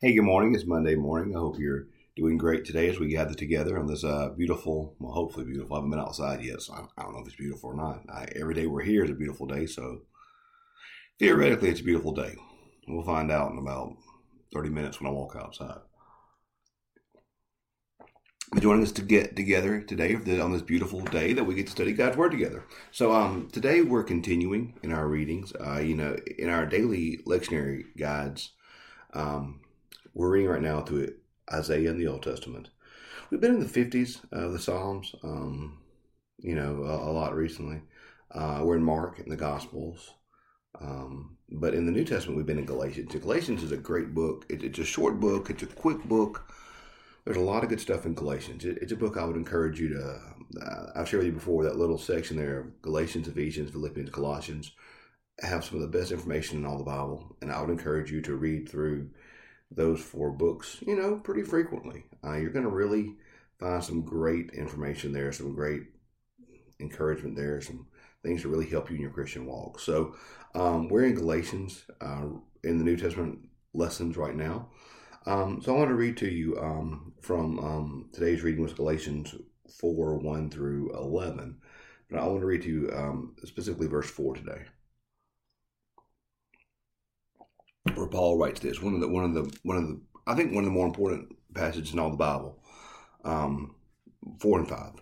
Hey, good morning. It's Monday morning. I hope you're doing great today as we gather together on this uh, beautiful, well, hopefully beautiful. I haven't been outside yet, so I, don't know if it's beautiful or not. I, every day we're here is a beautiful day, so theoretically it's a beautiful day. We'll find out in about 30 minutes when I walk outside. But joining us to get together today on this beautiful day that we get to study God's Word together. So um, today we're continuing in our readings. Uh, you know, in our daily lectionary guides, um, we're reading right now through Isaiah in the Old Testament. We've been in the 50s of the Psalms, um, you know, a, a lot recently. Uh, we're in Mark in the Gospels. Um, but in the New Testament, we've been in Galatians. Galatians is a great book. It, it's a short book, it's a quick book. There's a lot of good stuff in Galatians. It, it's a book I would encourage you to. Uh, I've shared with you before that little section there of Galatians, Ephesians, Philippians, Colossians have some of the best information in all the Bible, and I would encourage you to read through those four books, you know, pretty frequently. Uh, you're going to really find some great information there, some great encouragement there, some things to really help you in your Christian walk. So um, we're in Galatians uh, in the New Testament lessons right now. Um, so I want to read to you um, from um, today's reading was Galatians 4 1 through 11. But I want to read to you um, specifically verse 4 today. Where Paul writes this. One of the one of the one of the I think one of the more important passages in all the Bible. Um, four and five.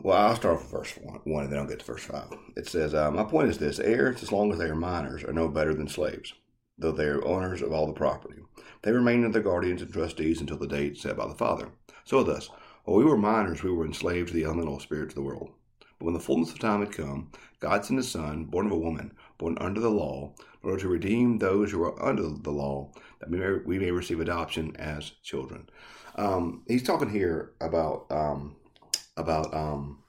Well, I'll start with verse one, one and then I'll get to verse five. It says, uh, "My point is this: heirs, as long as they are minors, are no better than slaves, though they are owners of all the property. They remain under their guardians and trustees until the date set by the father. So thus, while we were minors, we were enslaved to the elemental spirits of the world. But when the fullness of time had come, God sent his Son, born of a woman, born under the law, in order to redeem those who are under the law, that we may, we may receive adoption as children. Um, he's talking here about um, about um,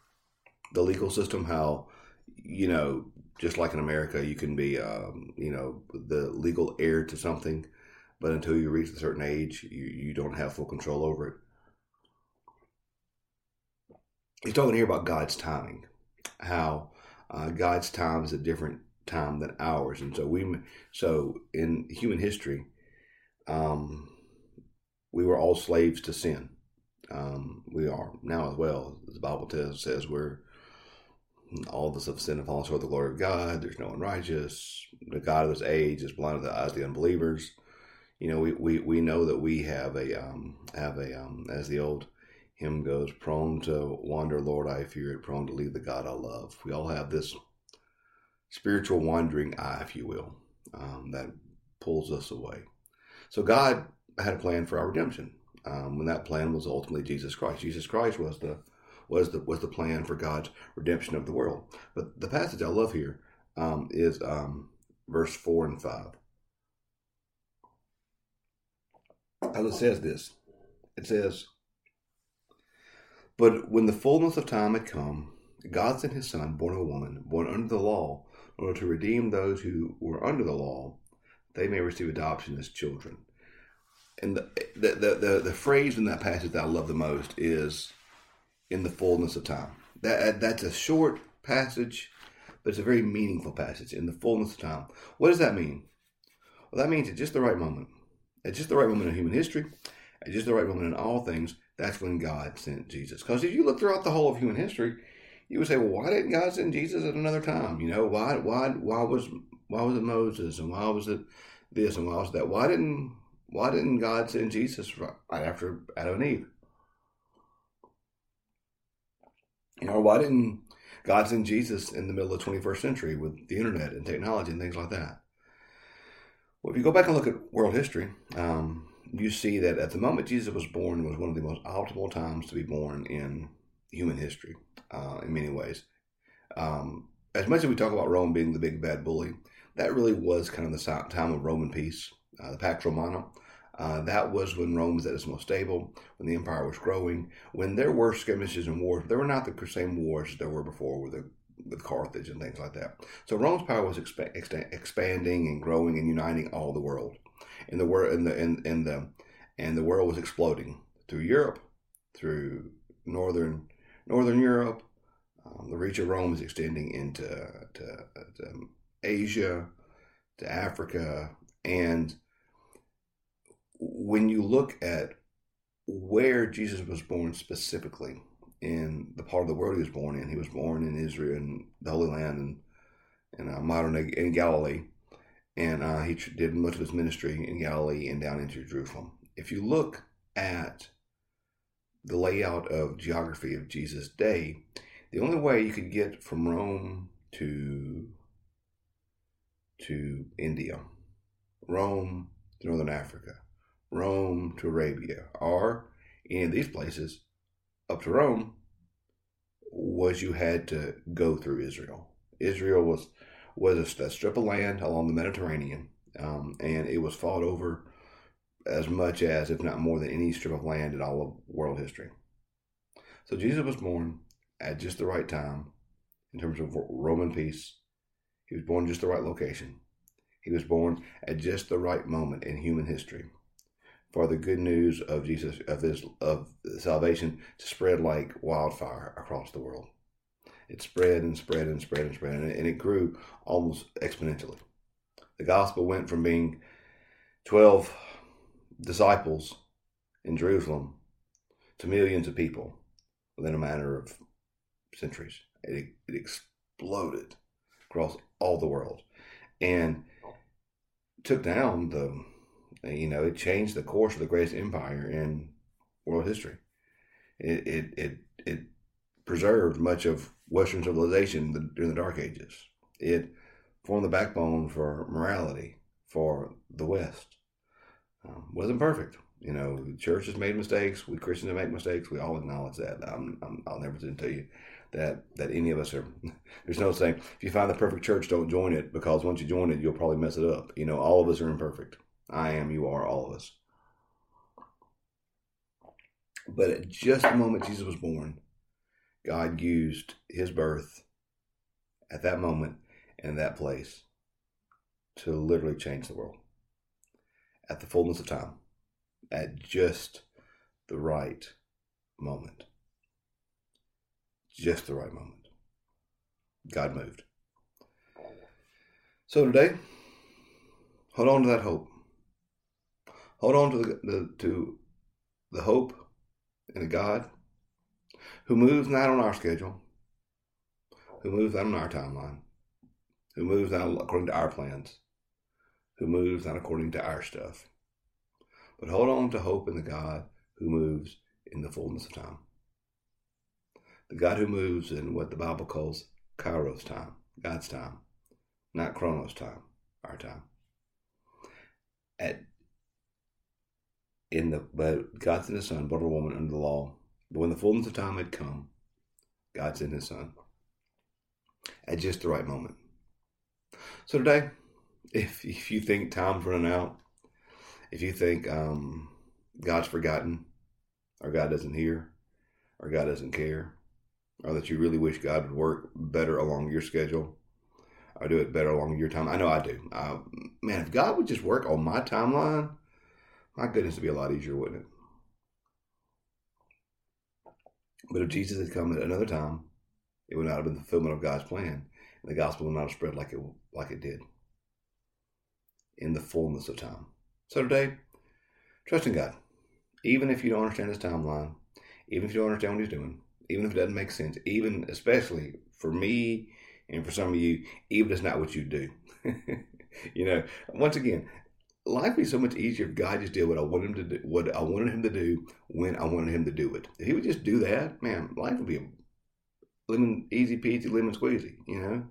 the legal system, how you know, just like in America, you can be um, you know the legal heir to something, but until you reach a certain age, you, you don't have full control over it he's talking here about God's timing, how uh, God's time is a different time than ours, and so we so in human history, um, we were all slaves to sin. Um, we are now as well. The Bible tells, says we're all of us have sinned and fallen short of the glory of God. There's no one righteous. The God of this age is blinded the eyes of the unbelievers. You know, we, we, we know that we have a um, have a um, as the old hymn goes, prone to wander, Lord, I fear it, prone to leave the God I love. We all have this spiritual wandering eye, if you will, um, that pulls us away. So God had a plan for our redemption. Um, when that plan was ultimately Jesus Christ. Jesus Christ was the was the was the plan for God's redemption of the world. But the passage I love here um, is um, verse four and five. As it says this, it says, but when the fullness of time had come, God sent his Son, born of a woman, born under the law, order to redeem those who were under the law, they may receive adoption as children. And the, the, the, the, the phrase in that passage that I love the most is in the fullness of time. That That's a short passage, but it's a very meaningful passage in the fullness of time. What does that mean? Well, that means at just the right moment, at just the right moment in human history, at just the right moment in all things, that's when God sent Jesus. Because if you look throughout the whole of human history, you would say, well, why didn't God send Jesus at another time? You know, why, why, why was, why was it Moses and why was it this and why was that? Why didn't, why didn't God send Jesus right after Adam and Eve? You know, why didn't God send Jesus in the middle of the 21st century with the internet and technology and things like that? Well, if you go back and look at world history, um, you see that at the moment Jesus was born was one of the most optimal times to be born in human history uh, in many ways. Um, as much as we talk about Rome being the big bad bully, that really was kind of the time of Roman peace, uh, the Pax Romana. Uh, that was when Rome was at its most stable, when the empire was growing, when there were skirmishes and wars. There were not the same wars there were before with, the, with Carthage and things like that. So Rome's power was exp- expanding and growing and uniting all the world and the world and the and, and the and the world was exploding through Europe, through northern northern Europe. Um, the reach of Rome is extending into to, to Asia, to Africa, And when you look at where Jesus was born specifically, in the part of the world he was born in, he was born in Israel and the Holy Land and in uh, modern in Galilee, and uh, he did much of his ministry in Galilee and down into Jerusalem. If you look at the layout of geography of Jesus' day, the only way you could get from Rome to to India, Rome to Northern Africa, Rome to Arabia, or any of these places up to Rome was you had to go through Israel. Israel was was a, strip of land along the Mediterranean, um, and it was fought over as much as, if not more than any strip of land in all of world history. So Jesus was born at just the right time in terms of Roman peace. He was born just the right location. He was born at just the right moment in human history for the good news of Jesus of his of salvation to spread like wildfire across the world. It spread and spread and spread and spread, and it grew almost exponentially. The gospel went from being 12 disciples in Jerusalem to millions of people within a matter of centuries. It, it exploded across all the world and took down the you know, it changed the course of the greatest empire in world history. It it it, it preserved much of Western civilization during the Dark Ages. It formed the backbone for morality for the West. Um, wasn't perfect. You know, the church has made mistakes. We Christians make mistakes. We all acknowledge that. I will never tell you that that any of us are. There's no saying if you find the perfect church, don't join it because once you join it, you'll probably mess it up. You know, all of us are imperfect. I am, you are, all of us. But at just the moment Jesus was born, God used his birth at that moment and that place to literally change the world at the fullness of time, at just the right moment. Just the right moment. God moved. So today, hold on to that hope. Hold on to the, the to the hope in a God who moves not on our schedule, who moves not on our timeline, who moves not according to our plans, who moves not according to our stuff. But hold on to hope in the God who moves in the fullness of time. The God who moves in what the Bible calls Kairos time, God's time, not Chronos time, our time. At in the but God sent his son, of a woman under the law. But when the fullness of time had come, God sent his son at just the right moment. So today, if if you think time's running out, if you think um, God's forgotten, or God doesn't hear, or God doesn't care, or that you really wish God would work better along your schedule, or do it better along your time. I know I do. Uh, man, if God would just work on my timeline, my goodness, it'd be a lot easier, wouldn't it? But if Jesus had come at another time, it would not have been the fulfillment of God's plan, and the gospel would not have spread like it like it did in the fullness of time. So today, trust in God, even if you don't understand His timeline, even if you don't understand what He's doing, even if it doesn't make sense, even especially for me and for some of you, even if it's not what you do. you know, once again, life would be so much easier if God just did what I wanted him to do, what I wanted him to do when I wanted him to do it. If he would just do that, man, life would be a lemon easy peasy lemon squeezy, you know.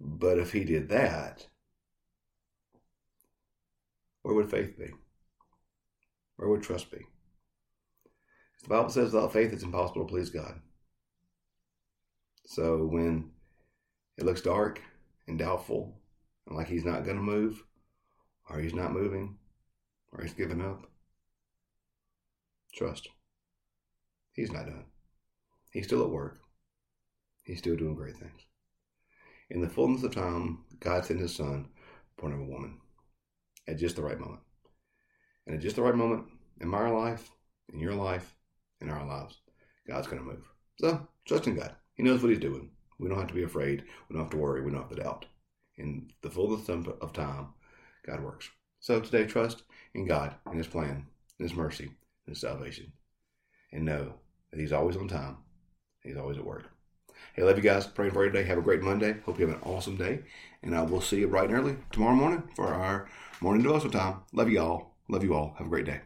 But if he did that, where would faith be? Where would trust be? The Bible says without faith it's impossible to please God. So when it looks dark and doubtful and like he's not going to move, or he's not moving, or he's given up. Trust. He's not done. He's still at work. He's still doing great things. In the fullness of time, God sent his son, born of a woman, at just the right moment. And at just the right moment in my life, in your life, in our lives, God's going to move. So, trust in God. He knows what he's doing. We don't have to be afraid. We don't have to worry. We don't have to doubt. In the fullness of time, God works. So today, trust in God and His plan, and His mercy, and His salvation, and know that He's always on time. He's always at work. Hey, love you guys. Praying for you today. Have a great Monday. Hope you have an awesome day. And I will see you bright and early tomorrow morning for our morning devotional time. Love you all. Love you all. Have a great day.